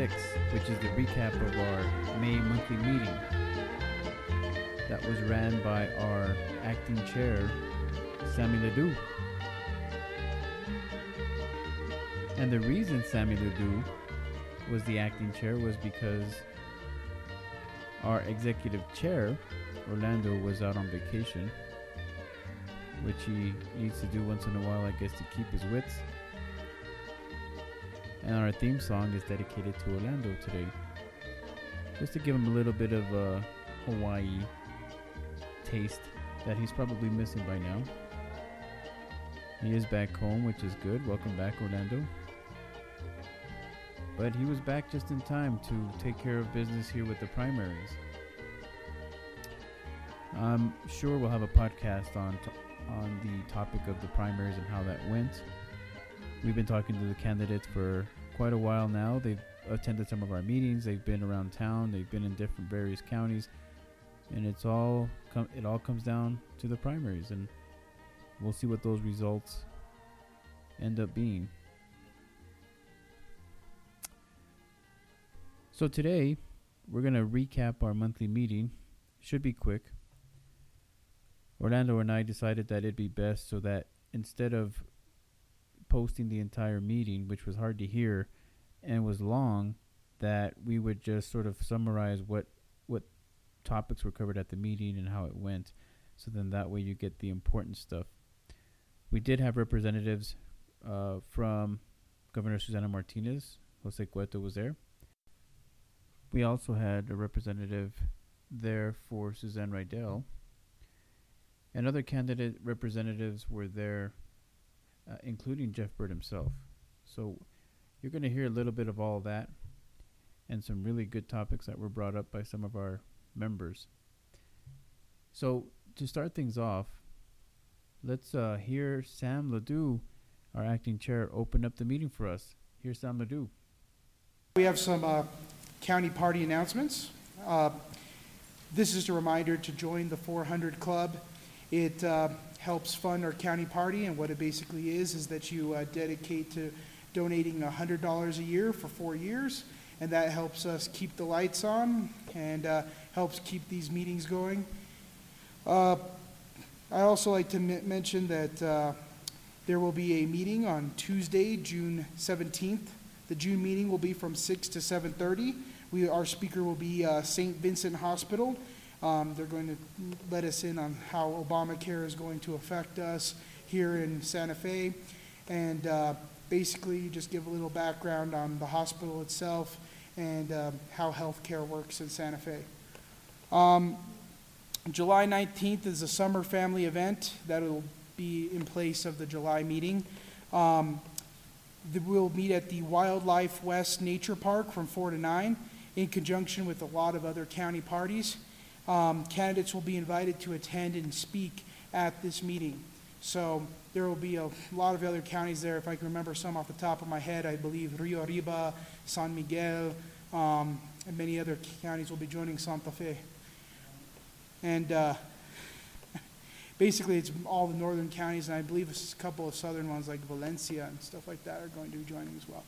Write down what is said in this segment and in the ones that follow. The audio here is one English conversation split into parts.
Six, which is the recap of our May monthly meeting that was ran by our acting chair, Sammy Ledoux. And the reason Sammy Ledoux was the acting chair was because our executive chair, Orlando, was out on vacation, which he needs to do once in a while, I guess, to keep his wits. And our theme song is dedicated to Orlando today, just to give him a little bit of a Hawaii taste that he's probably missing by now. He is back home, which is good. Welcome back, Orlando. But he was back just in time to take care of business here with the primaries. I'm sure we'll have a podcast on t- on the topic of the primaries and how that went. We've been talking to the candidates for quite a while now. They've attended some of our meetings. They've been around town. They've been in different various counties, and it's all com- it all comes down to the primaries, and we'll see what those results end up being. So today, we're to recap our monthly meeting. Should be quick. Orlando and I decided that it'd be best so that instead of posting the entire meeting, which was hard to hear and was long, that we would just sort of summarize what what topics were covered at the meeting and how it went. So then that way you get the important stuff. We did have representatives uh, from Governor Susana Martinez. Jose Cueto was there. We also had a representative there for Suzanne Rydell. And other candidate representatives were there, uh, including Jeff Byrd himself. So you're going to hear a little bit of all that and some really good topics that were brought up by some of our members. So to start things off, let's uh, hear Sam Ledoux, our acting chair, open up the meeting for us. Here's Sam Ledoux. We have some uh, county party announcements. Uh, This is a reminder to join the 400 Club. It uh, helps fund our county party, and what it basically is, is that you uh, dedicate to donating $100 a year for four years, and that helps us keep the lights on and uh, helps keep these meetings going. Uh, I also like to m- mention that uh, there will be a meeting on Tuesday, June 17th. The June meeting will be from 6 to 7:30. We, our speaker will be uh, St. Vincent Hospital. Um, They're going to let us in on how Obamacare is going to affect us here in Santa Fe. And uh, basically, just give a little background on the hospital itself and um, how healthcare works in Santa Fe. Um, July 19th is a summer family event that will be in place of the July meeting. Um, We'll meet at the Wildlife West Nature Park from 4 to 9 in conjunction with a lot of other county parties. Um, Candidates will be invited to attend and speak at this meeting. So there will be a lot of other counties there. If I can remember some off the top of my head, I believe Rio Arriba, San Miguel, um, and many other counties will be joining Santa Fe. And uh, basically, it's all the northern counties, and I believe a couple of southern ones like Valencia and stuff like that are going to be joining as well.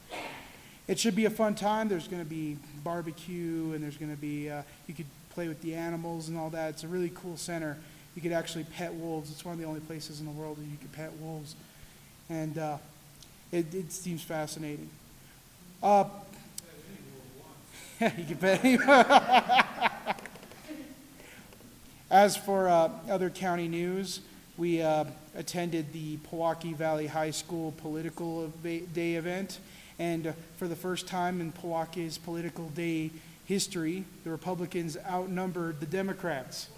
It should be a fun time. There's going to be barbecue, and there's going to be, uh, you could play with the animals and all that. It's a really cool center. You could actually pet wolves. It's one of the only places in the world that you could pet wolves. And uh, it, it seems fascinating. Uh, you can pet anyone. As for uh, other county news, we uh, attended the Pojoaque Valley High School Political Day event, and uh, for the first time in Pojoaque's political day history, the Republicans outnumbered the Democrats.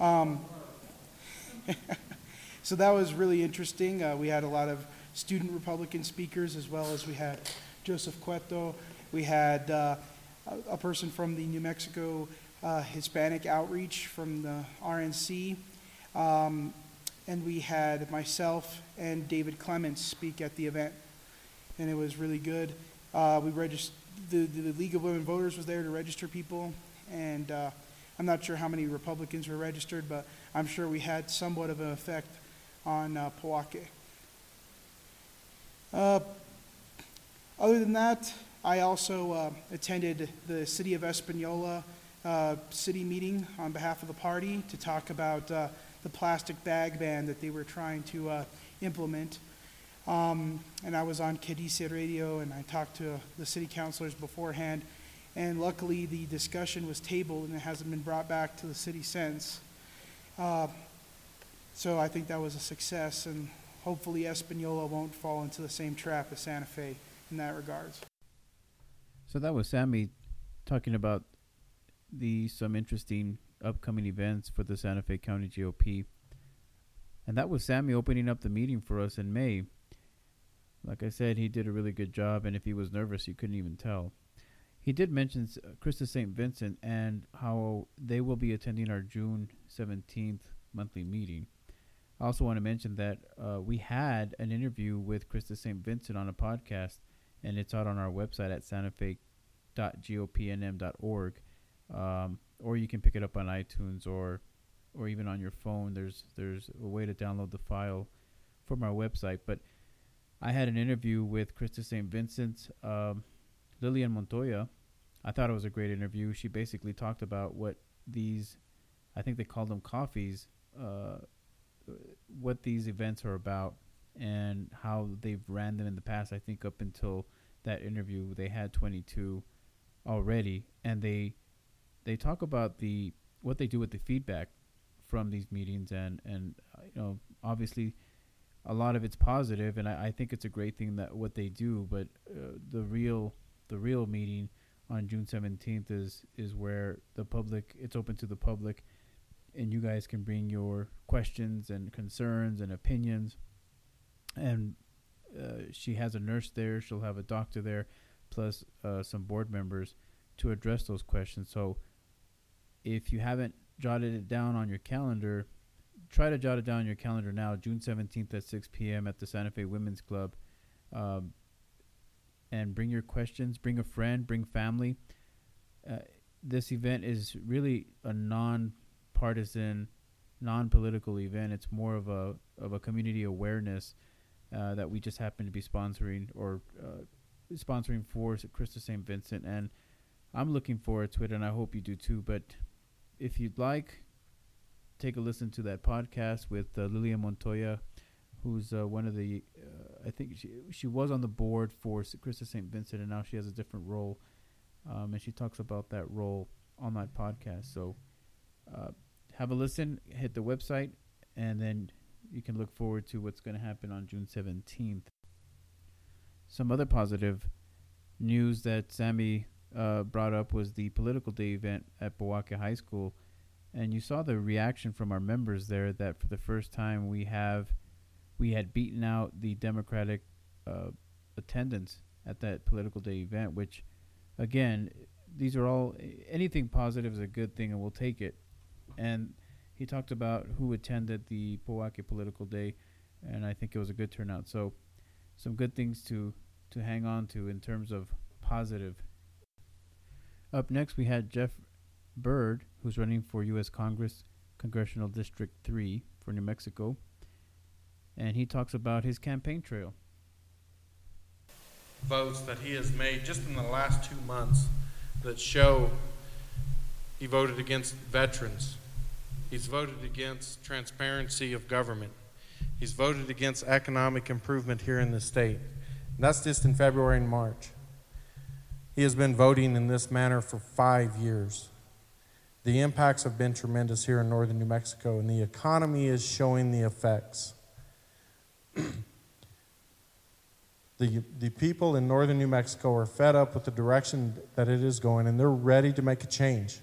Um, so that was really interesting. Uh, we had a lot of student Republican speakers, as well as we had Joseph Cueto. We had uh, a, person from the New Mexico uh, Hispanic Outreach from the RNC. Um, and we had myself and David Clements speak at the event, and it was really good. Uh, we registered the, the League of Women Voters was there to register people, and uh, I'm not sure how many Republicans were registered, but I'm sure we had somewhat of an effect on uh. Uh, other than that, I also uh, attended the City of Espanola uh, city meeting on behalf of the party to talk about uh, the plastic bag ban that they were trying to uh, implement. Um, and I was on Cadice Radio and I talked to the city councilors beforehand. And luckily, the discussion was tabled and it hasn't been brought back to the city since. Uh, so I think that was a success, and hopefully, Espanola won't fall into the same trap as Santa Fe in that regards. So that was Sammy talking about the some interesting upcoming events for the Santa Fe County GOP. And that was Sammy opening up the meeting for us in May. Like I said, he did a really good job, and if he was nervous, you couldn't even tell. He did mention Christus St. Vincent and how they will be attending our June 17th monthly meeting. I also want to mention that uh, we had an interview with Christus St. Vincent on a podcast, and it's out on our website at santafe.gopnm.org. Um, or you can pick it up on iTunes or or even on your phone. There's there's a way to download the file from our website. But I had an interview with Christus St. Vincent, um, Lillian Montoya. I thought it was a great interview. She basically talked about what these, I think they called them coffees, uh, what these events are about and how they've ran them in the past. I think up until that interview, they had 22 already, and they they talk about the what they do with the feedback from these meetings, and and uh, you know obviously a lot of it's positive, and I, I think it's a great thing that what they do. But uh, the real the real meeting on June seventeenth is is where the public it's open to the public, and you guys can bring your questions and concerns and opinions. And uh, she has a nurse there. She'll have a doctor there, plus uh, some board members to address those questions. So if you haven't jotted it down on your calendar, try to jot it down on your calendar now, June 17th at 6 p.m. at the Santa Fe Women's Club. Um, and bring your questions, bring a friend, bring family. Uh, this event is really a non-partisan, non-political event. It's more of a of a community awareness uh, that we just happen to be sponsoring or uh, sponsoring for Christus St. Vincent, and I'm looking forward to it, and I hope you do too. But if you'd like, take a listen to that podcast with uh, Lilia Montoya, who's uh, one of the, uh, I think she she was on the board for Christus St. Vincent, and now she has a different role, um, and she talks about that role on that podcast. So, uh, have a listen, hit the website, and then you can look forward to what's going to happen on June seventeenth. Some other positive news that Sammy uh, brought up was the political day event at Pojoaque High School, and you saw the reaction from our members there that for the first time we have we had beaten out the Democratic uh, attendance at that political day event, which again these are all anything positive is a good thing and we'll take it. And he talked about who attended the Pojoaque political day, and I think it was a good turnout. So some good things to to hang on to in terms of positive up next, we had Jeff Byrd, who's running for U.S. Congress Congressional District 3 for New Mexico. And he talks about his campaign trail. Votes that he has made just in the last two months that show he voted against veterans. He's voted against transparency of government. He's voted against economic improvement here in the state. And that's just in February and March. He has been voting in this manner for five years. The impacts have been tremendous here in northern New Mexico, and the economy is showing the effects. the, the people in northern New Mexico are fed up with the direction that it is going, and they're ready to make a change.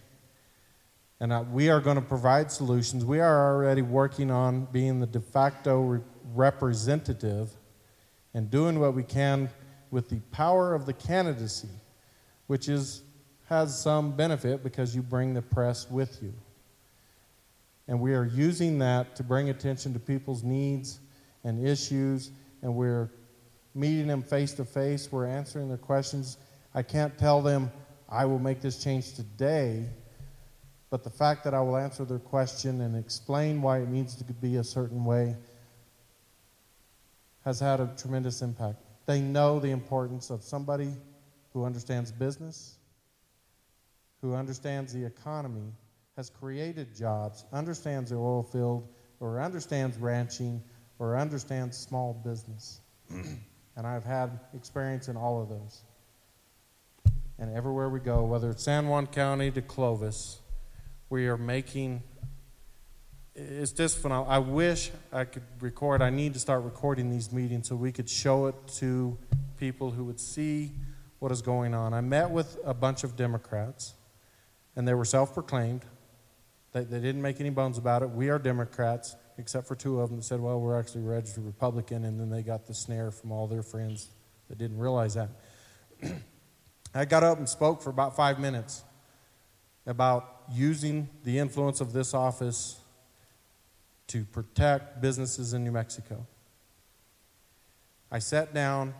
And uh, we are going to provide solutions. We are already working on being the de facto re- representative and doing what we can with the power of the candidacy, which is, has some benefit because you bring the press with you. And we are using that to bring attention to people's needs and issues, and we're meeting them face to face. We're answering their questions. I can't tell them, I will make this change today, but the fact that I will answer their question and explain why it needs to be a certain way has had a tremendous impact. They know the importance of somebody who understands business, who understands the economy, has created jobs, understands the oil field, or understands ranching, or understands small business. and I've had experience in all of those. And everywhere we go, whether it's San Juan County to Clovis, we are making it's just phenomenal. I wish I could record. I need to start recording these meetings so we could show it to people who would see what is going on. I met with a bunch of Democrats, and they were self proclaimed. They, they didn't make any bones about it. We are Democrats, except for two of them that said, well, we're actually registered Republican, and then they got the snare from all their friends that didn't realize that. I got up and spoke for about five minutes about using the influence of this office to protect businesses in New Mexico. I sat down,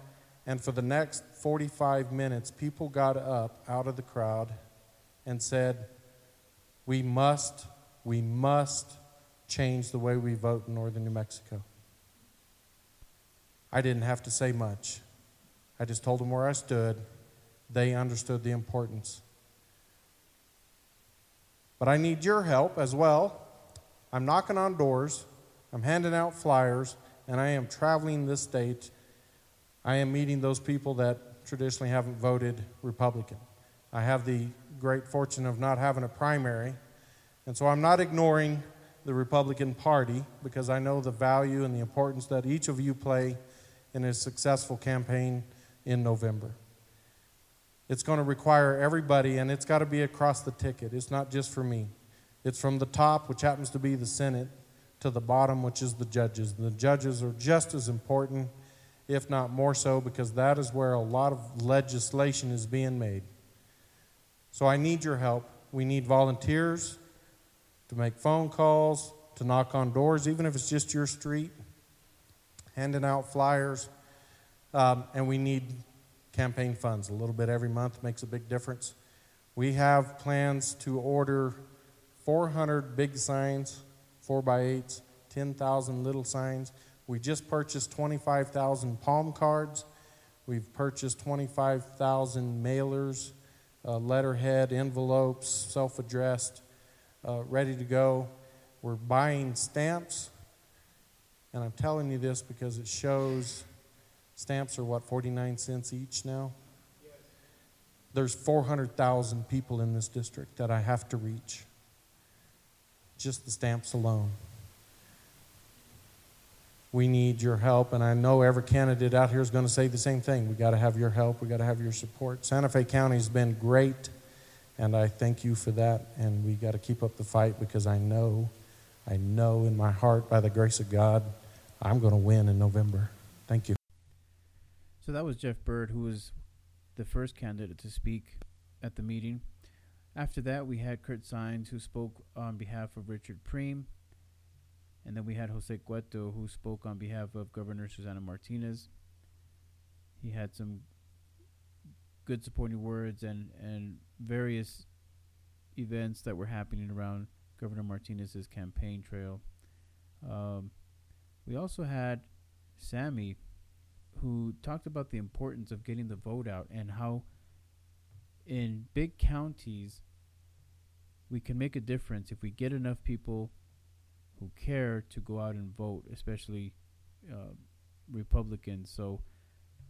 and for the next 45 minutes, people got up out of the crowd and said, We must, we must change the way we vote in northern New Mexico. I didn't have to say much. I just told them where I stood. They understood the importance. But I need your help as well. I'm knocking on doors, I'm handing out flyers, and I am traveling this state. I am meeting those people that traditionally haven't voted Republican. I have the great fortune of not having a primary, and so I'm not ignoring the Republican Party because I know the value and the importance that each of you play in a successful campaign in November. It's going to require everybody, and it's got to be across the ticket. It's not just for me. It's from the top, which happens to be the Senate, to the bottom, which is the judges. The judges are just as important, if not more so, because that is where a lot of legislation is being made. So I need your help. We need volunteers to make phone calls, to knock on doors, even if it's just your street, handing out flyers. Um, and we need campaign funds. A little bit every month makes a big difference. We have plans to order 400 big signs, 4 by 8s 10,000 little signs. We just purchased 25,000 palm cards. We've purchased 25,000 mailers, uh, letterhead, envelopes, self addressed, uh, ready to go. We're buying stamps. And I'm telling you this because it shows stamps are what, 49 cents each now? There's 400,000 people in this district that I have to reach just the stamps alone. We need your help, and I know every candidate out here is going to say the same thing. We got to have your help, we got to have your support. Santa Fe County has been great, and I thank you for that. And we got to keep up the fight because I know, I know in my heart, by the grace of God, I'm going to win in November. Thank you. So that was Jeff Byrd, who was the first candidate to speak at the meeting. After that, we had Kurt Sines, who spoke on behalf of Richard Preem. And then we had Jose Cueto, who spoke on behalf of Governor Susana Martinez. He had some good supporting words and, and various events that were happening around Governor Martinez's campaign trail. Um, we also had Sammy, who talked about the importance of getting the vote out and how in big counties, we can make a difference if we get enough people who care to go out and vote, especially uh, Republicans. So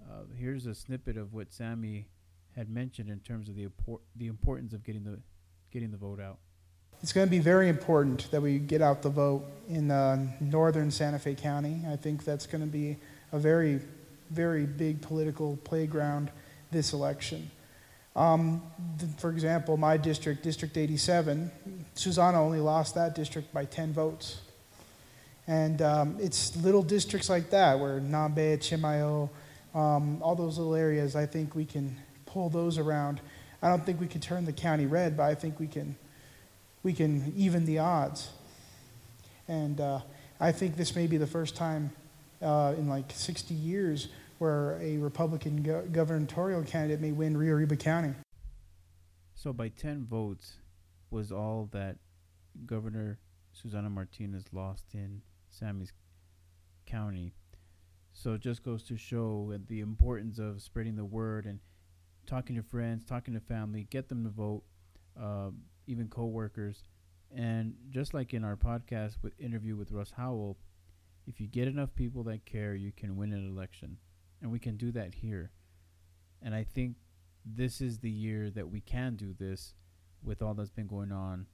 uh, here's a snippet of what Sammy had mentioned in terms of the impor- the importance of getting the getting the vote out. It's going to be very important that we get out the vote in uh, northern Santa Fe County. I think that's going to be a very, very big political playground this election. Um, for example, my district, District 87, Susana only lost that district by 10 votes. And um, it's little districts like that where Nambe, Chimayo, um, all those little areas, I think we can pull those around. I don't think we can turn the county red, but I think we can, we can even the odds. And uh, I think this may be the first time uh, in like 60 years where a Republican go- gubernatorial candidate may win Rio Arriba County. So by 10 votes was all that Governor Susana Martinez lost in Sammy's county. So it just goes to show the importance of spreading the word and talking to friends, talking to family, get them to vote, uh, even coworkers. And just like in our podcast with interview with Russ Howell, if you get enough people that care, you can win an election. And we can do that here. And I think this is the year that we can do this with all that's been going on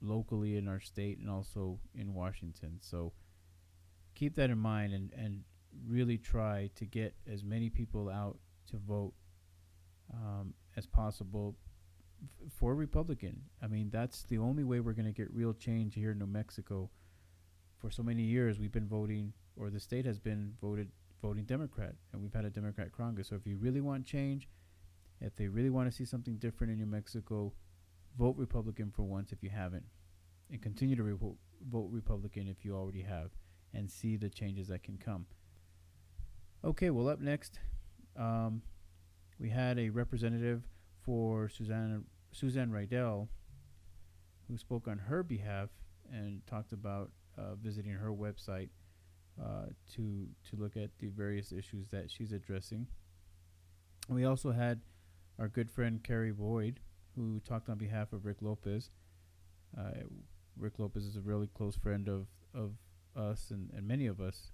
locally in our state and also in Washington. So keep that in mind and, and really try to get as many people out to vote um, as possible f- for Republican. I mean, that's the only way we're going to get real change here in New Mexico. For so many years, we've been voting, or the state has been voted voting Democrat, and we've had a Democrat Congress. So if you really want change, if they really want to see something different in New Mexico, vote Republican for once if you haven't, and continue to re- vote Republican if you already have, and see the changes that can come. Okay, well, up next, um, we had a representative for Suzanne Suzanne Rydell, who spoke on her behalf and talked about uh, visiting her website uh, to to look at the various issues that she's addressing. We also had our good friend Carrie Boyd, who talked on behalf of Rick Lopez. Uh, Rick Lopez is a really close friend of of us and, and many of us,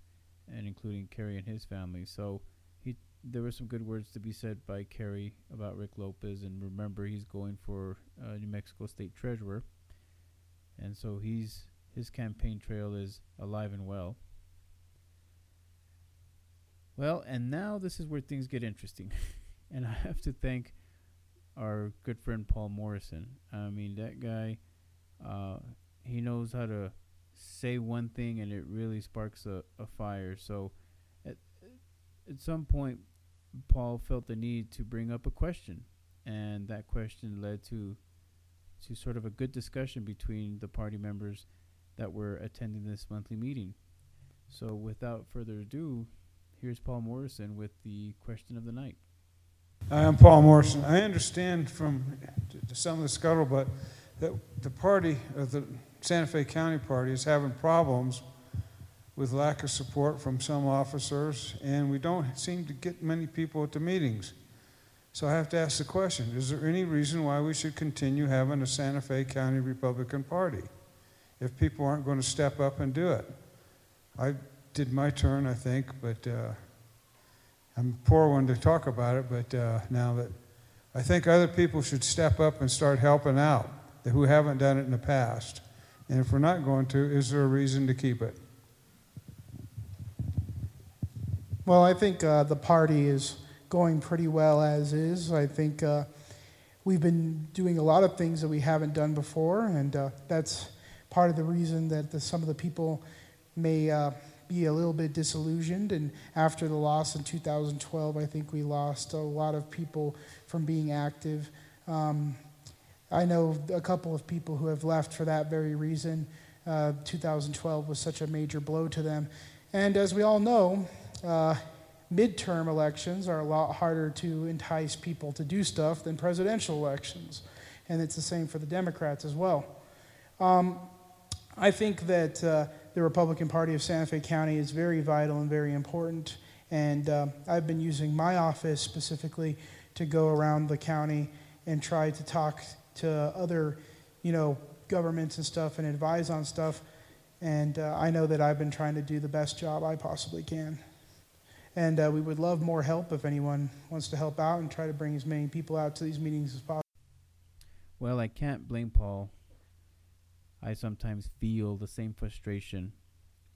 and including Carrie and his family. So he there were some good words to be said by Kerry about Rick Lopez, and remember he's going for uh, New Mexico State Treasurer, and so he's his campaign trail is alive and well. Well, and now this is where things get interesting, and I have to thank our good friend Paul Morrison. I mean that guy, uh, he knows how to say one thing and it really sparks a, a fire. So at at some point Paul felt the need to bring up a question, and that question led to to sort of a good discussion between the party members that were attending this monthly meeting. So, without further ado, here's Paul Morrison with the question of the night. I'm Paul Morrison. I understand from some of the scuttlebutt that the party, the Santa Fe County Party, is having problems with lack of support from some officers, and we don't seem to get many people at the meetings. So I have to ask the question Is there any reason why we should continue having a Santa Fe County Republican Party if people aren't going to step up and do it? I did my turn, I think, but uh, I'm a poor one to talk about it, but uh, now that I think other people should step up and start helping out who haven't done it in the past. And if we're not going to, is there a reason to keep it? Well, I think uh, the party is going pretty well as is. I think uh, we've been doing a lot of things that we haven't done before, and uh, that's part of the reason that the, some of the people may uh, be a little bit disillusioned. And after the loss in 2012, I think we lost a lot of people from being active. Um, I know a couple of people who have left for that very reason. Uh, 2012 was such a major blow to them. And as we all know, uh, midterm elections are a lot harder to entice people to do stuff than presidential elections. And it's the same for the Democrats as well. Um, I think that uh, the Republican Party of Santa Fe County is very vital and very important. And uh, I've been using my office specifically to go around the county and try to talk to other, you know, governments and stuff and advise on stuff. And uh, I know that I've been trying to do the best job I possibly can. And uh, we would love more help if anyone wants to help out and try to bring as many people out to these meetings as possible. Well, I can't blame Paul. I sometimes feel the same frustration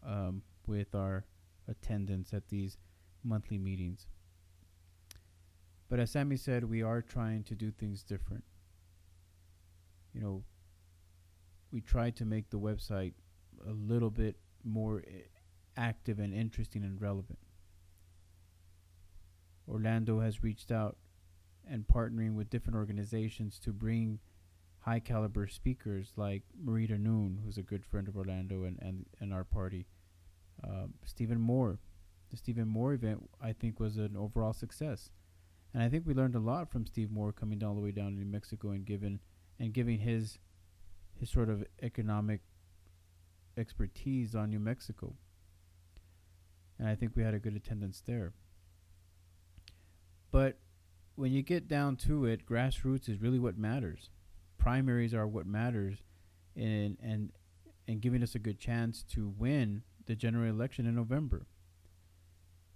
um, with our attendance at these monthly meetings. But as Sammy said, we are trying to do things different. You know, we tried to make the website a little bit more active and interesting and relevant. Orlando has reached out and partnering with different organizations to bring high caliber speakers like Marita Noon, who's a good friend of Orlando and, and, and our party. Um, Stephen Moore. The Stephen Moore event, I think, was an overall success. And I think we learned a lot from Steve Moore coming all the way down to New Mexico and giving and giving his his sort of economic expertise on New Mexico. And I think we had a good attendance there. But when you get down to it, grassroots is really what matters. Primaries are what matters in and and giving us a good chance to win the general election in November.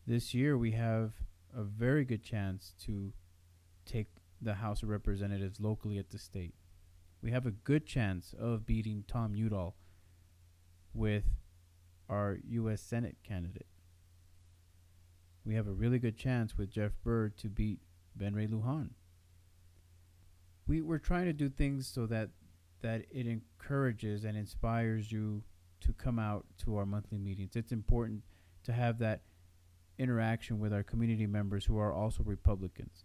This year we have a very good chance to take the House of Representatives locally at the state. We have a good chance of beating Tom Udall with our U.S. Senate candidate. We have a really good chance with Jeff Byrd to beat Ben Ray Lujan. We, we're trying to do things so that that it encourages and inspires you to come out to our monthly meetings. It's important to have that interaction with our community members who are also Republicans.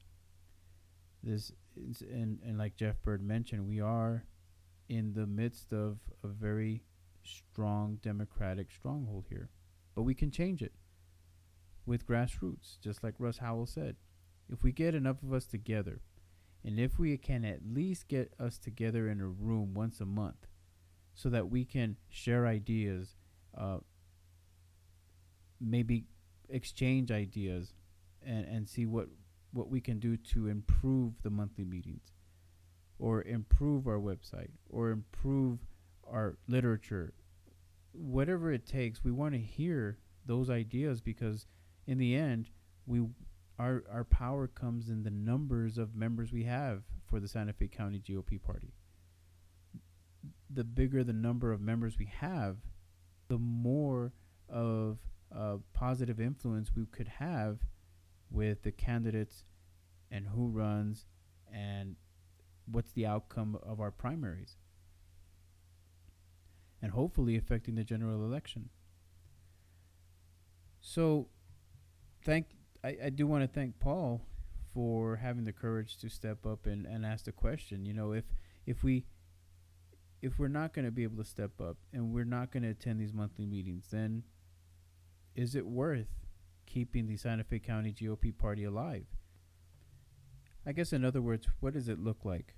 This is, and and like Jeff Byrd mentioned, we are in the midst of a very strong Democratic stronghold here, but we can change it with grassroots, just like Russ Howell said. If we get enough of us together, and if we can at least get us together in a room once a month, so that we can share ideas, uh, maybe exchange ideas and, and see what, what we can do to improve the monthly meetings or improve our website or improve our literature. Whatever it takes, we want to hear those ideas because in the end, we our our power comes in the numbers of members we have for the Santa Fe County GOP party. The bigger the number of members we have, the more of uh, positive influence we could have with the candidates and who runs and what's the outcome of our primaries and hopefully affecting the general election. So thank I, I do want to thank Paul for having the courage to step up and, and ask the question. You know, if if we if we're not going to be able to step up and we're not going to attend these monthly meetings, then is it worth keeping the Santa Fe County GOP party alive? I guess, in other words, what does it look like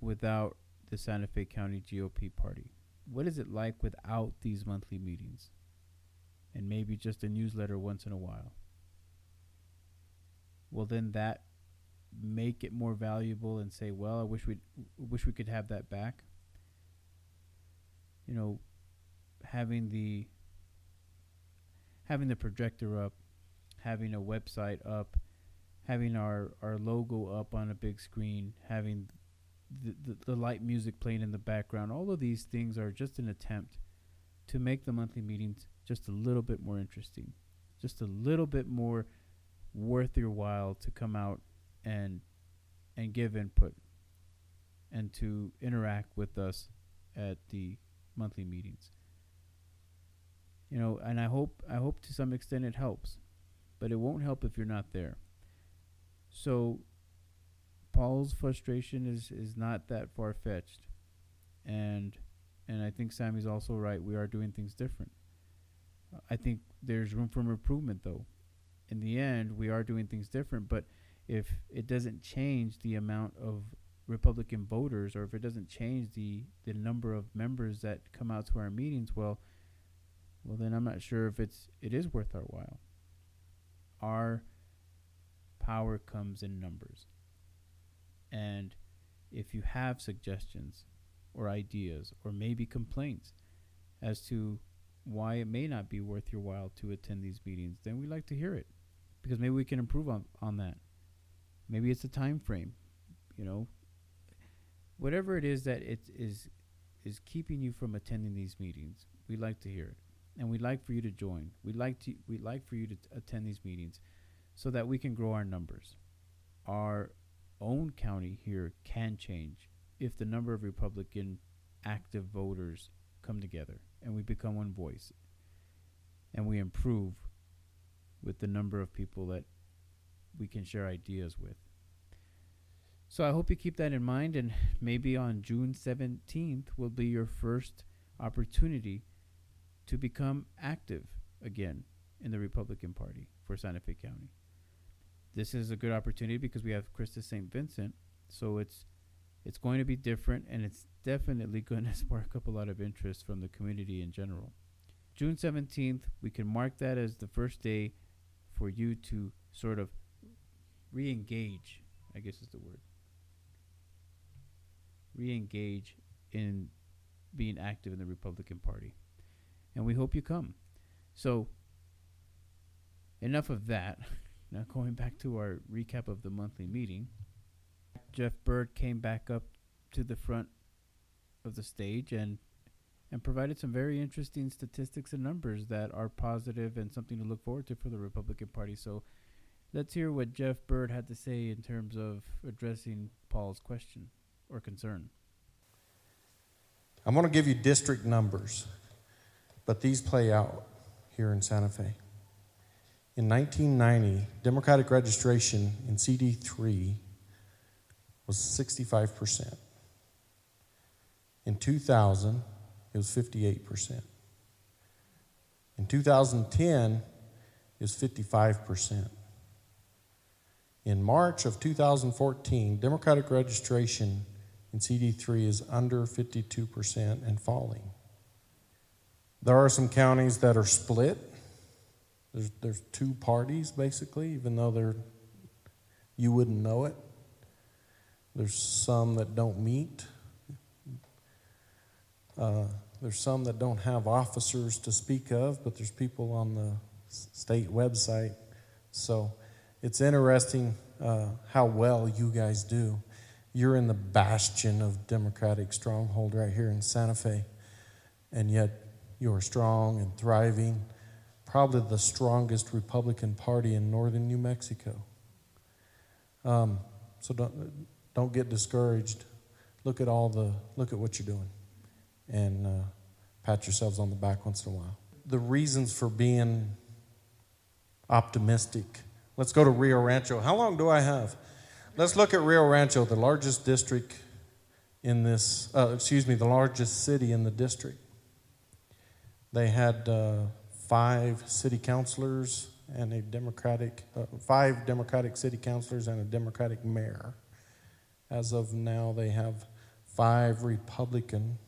without the Santa Fe County GOP party? What is it like without these monthly meetings? And maybe just a newsletter once in a while. Well, then that make it more valuable and say, well, I wish we wish we could have that back. You know, having the having the projector up, having a website up, having our, our logo up on a big screen, having the, the, the light music playing in the background, all of these things are just an attempt to make the monthly meetings just a little bit more interesting, just a little bit more worth your while to come out and and give input and to interact with us at the monthly meetings. You know and i hope i hope to some extent it helps but it won't help if you're not there. So paul's frustration is is not that far fetched and and i think sammy's also right we are doing things different. I think there's room for improvement though in the end we are doing things different but if it doesn't change the amount of republican voters or if it doesn't change the the number of members that come out to our meetings well well then I'm not sure if it's it is worth our while. Our power comes in numbers. And if you have suggestions or ideas or maybe complaints as to why it may not be worth your while to attend these meetings, then we'd like to hear it. Because maybe we can improve on, on that. Maybe it's a time frame, you know. Whatever it is that it is is keeping you from attending these meetings, we'd like to hear it and we'd like for you to join. We'd like to we'd like for you to t- attend these meetings so that we can grow our numbers. Our own county here can change if the number of Republican active voters come together and we become one voice. and we improve with the number of people that we can share ideas with. So I hope you keep that in mind, and maybe on June 17th will be your first opportunity to become active again in the Republican Party for Santa Fe County. This is a good opportunity because we have Christus St. Vincent, so it's it's going to be different, and it's definitely going to spark up a lot of interest from the community in general. June 17th, we can mark that as the first day for you to sort of re engage, I guess is the word. Re engage in being active in the Republican Party. And we hope you come. So, enough of that. Now, going back to our recap of the monthly meeting, Jeff Byrd came back up to the front of the stage and and provided some very interesting statistics and numbers that are positive and something to look forward to for the Republican Party. So let's hear what Jeff Byrd had to say in terms of addressing Paul's question or concern. I'm going to give you district numbers, but these play out here in Santa Fe. In 1990, Democratic registration in CD3 was 65%. In 2000, it was 58%. In 2010, it was 55%. In March of 2014, Democratic registration in CD3 is under 52% and falling. There are some counties that are split. There's, there's two parties, basically, even though they're, you wouldn't know it. There's some that don't meet. Uh, there's some that don't have officers to speak of, but there's people on the state website. So it's interesting uh, how well you guys do. You're in the bastion of Democratic stronghold right here in Santa Fe, and yet you are strong and thriving. Probably the strongest Republican Party in northern New Mexico. Um, so don't don't get discouraged. Look at all the look at what you're doing, and uh, pat yourselves on the back once in a while. The reasons for being optimistic. Let's go to Rio Rancho. How long do I have? Let's look at Rio Rancho, the largest district in this, uh, excuse me, the largest city in the district. They had uh, five city councilors and a Democratic, uh, five Democratic city councilors and a Democratic mayor. As of now, they have five Republican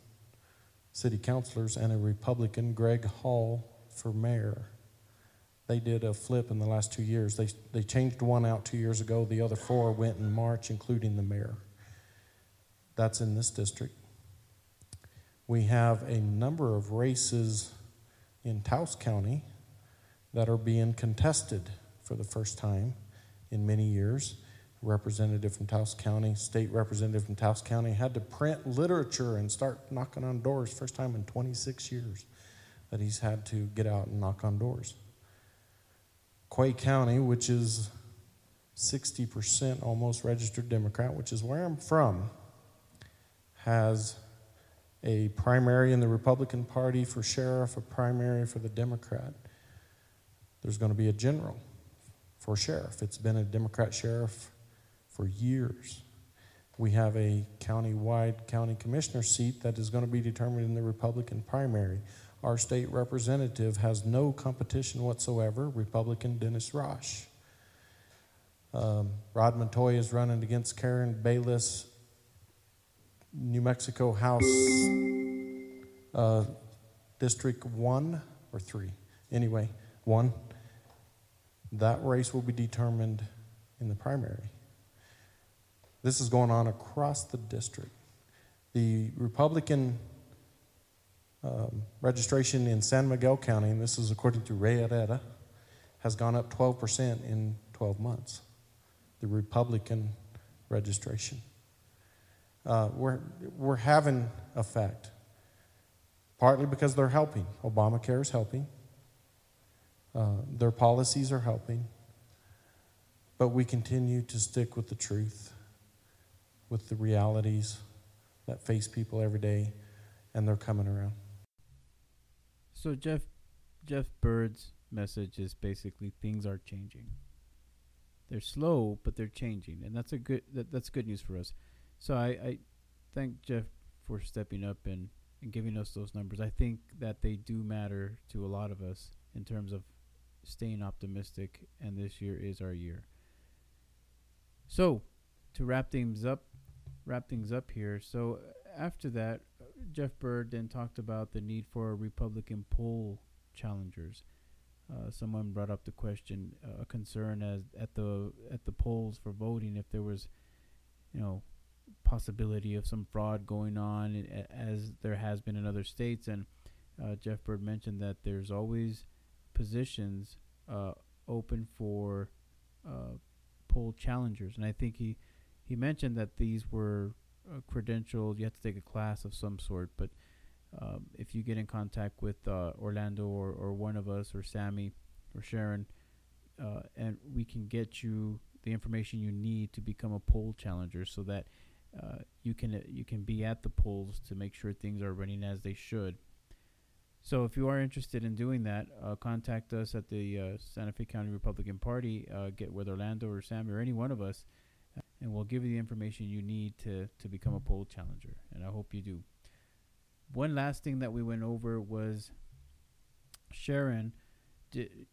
city councilors and a Republican, Gregg Hull, for mayor. They did a flip in the last two years. They, they changed one out two years ago. The other four went in March, including the mayor. That's in this district. We have a number of races in Taos County that are being contested for the first time in many years representative from Taos County, state representative from Taos County, had to print literature and start knocking on doors. First time in 26 years that he's had to get out and knock on doors. Quay County, which is 60% almost registered Democrat, which is where I'm from, has a primary in the Republican Party for sheriff, a primary for the Democrat. There's going to be a general for sheriff. It's been a Democrat sheriff for years. We have a county-wide county commissioner seat that is going to be determined in the Republican primary. Our state representative has no competition whatsoever, Republican Dennis Roch. Um, Rod Montoya is running against Karen Bayless, New Mexico House uh, District 1 or 3. Anyway, 1. That race will be determined in the primary. This is going on across the district. The Republican um, registration in San Miguel County, and this is according to Ray Herrera, has gone up 12% in 12 months. The Republican registration. Uh, we're, we're having effect, partly because they're helping. Obamacare is helping, uh, their policies are helping, but we continue to stick with the truth with the realities that face people every day, and they're coming around. So, Jeff, Jeff Byrd's message is basically things are changing. They're slow, but they're changing, and that's a good that, that's good news for us. So I, I thank Jeff for stepping up and, and giving us those numbers. I think that they do matter to a lot of us in terms of staying optimistic, and this year is our year. So, to wrap things up, wrap things up here. So after that, Jeff Byrd then talked about the need for Republican poll challengers. Uh, someone brought up the question, uh, a concern as at the at the polls for voting if there was, you know, possibility of some fraud going on as there has been in other states. And uh, Jeff Byrd mentioned that there's always positions uh, open for uh, poll challengers, and I think he he mentioned that these were uh, credentialed. You have to take a class of some sort, but um, if you get in contact with uh, Orlando or, or one of us or Sammy or Sharon, uh, and we can get you the information you need to become a poll challenger, so that uh, you can uh, you can be at the polls to make sure things are running as they should. So if you are interested in doing that, uh, contact us at the uh, Santa Fe County Republican Party. Uh, get with Orlando or Sammy or any one of us, and we'll give you the information you need to to become a poll challenger. And I hope you do. One last thing that we went over was Sharon.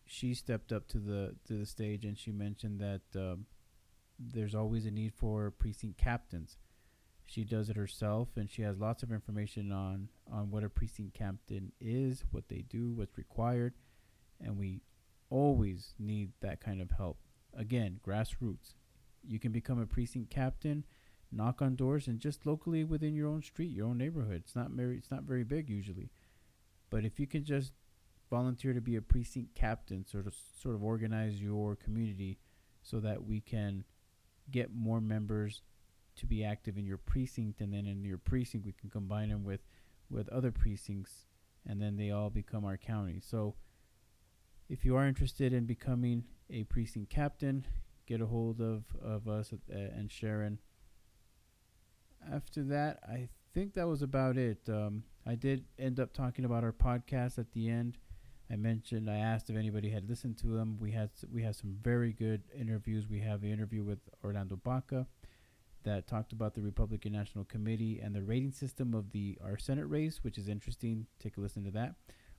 she stepped up to the to the stage and she mentioned that um, there's always a need for precinct captains she does it herself, and she has lots of information on on what a precinct captain is, what they do, what's required, and we always need that kind of help. Again, grassroots. You can become a precinct captain, knock on doors, and just locally within your own street, your own neighborhood. It's not very it's not very big usually, but if you can just volunteer to be a precinct captain, sort of sort of organize your community so that we can get more members to be active in your precinct, and then in your precinct we can combine them with with other precincts, and then they all become our county. So, if you are interested in becoming a precinct captain, get a hold of of us uh, and Sharon. After that, I think that was about it. Um, I did end up talking about our podcast at the end. I mentioned I asked if anybody had listened to them. We had we had some very good interviews. We have the interview with Orlando Baca that talked about the Republican National Committee and the rating system of the our Senate race, which is interesting. Take a listen to that.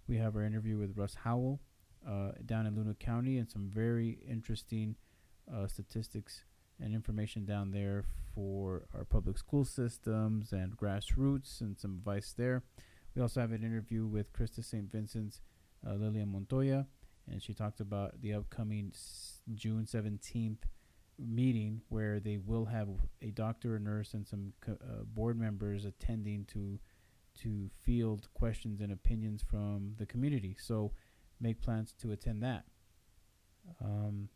We have our interview with Russ Howell uh, down in Luna County and some very interesting uh, statistics and information down there for our public school systems and grassroots and some advice there. We also have an interview with Christus St. Vincent's uh, Lilian Montoya, and she talked about the upcoming s- June 17th meeting where they will have a doctor, a nurse, and some co- uh, board members attending to to field questions and opinions from the community. So make plans to attend that. Um,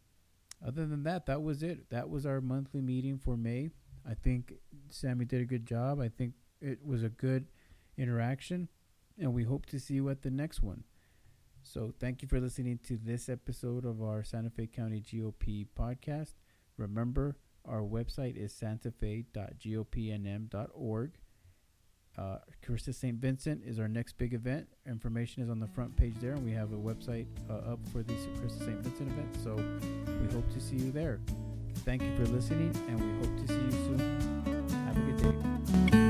other than that, that was it. That was our monthly meeting for May. I think Sammy did a good job. I think it was a good interaction, and we hope to see you at the next one. So, thank you for listening to this episode of our Santa Fe County GOP podcast. Remember, our website is santafe.gopnm.org. Uh, Christus St. Vincent is our next big event. Information is on the front page there, and we have a website uh, up for the Christus St. Vincent event. So we hope to see you there. Thank you for listening, and we hope to see you soon. Have a good day.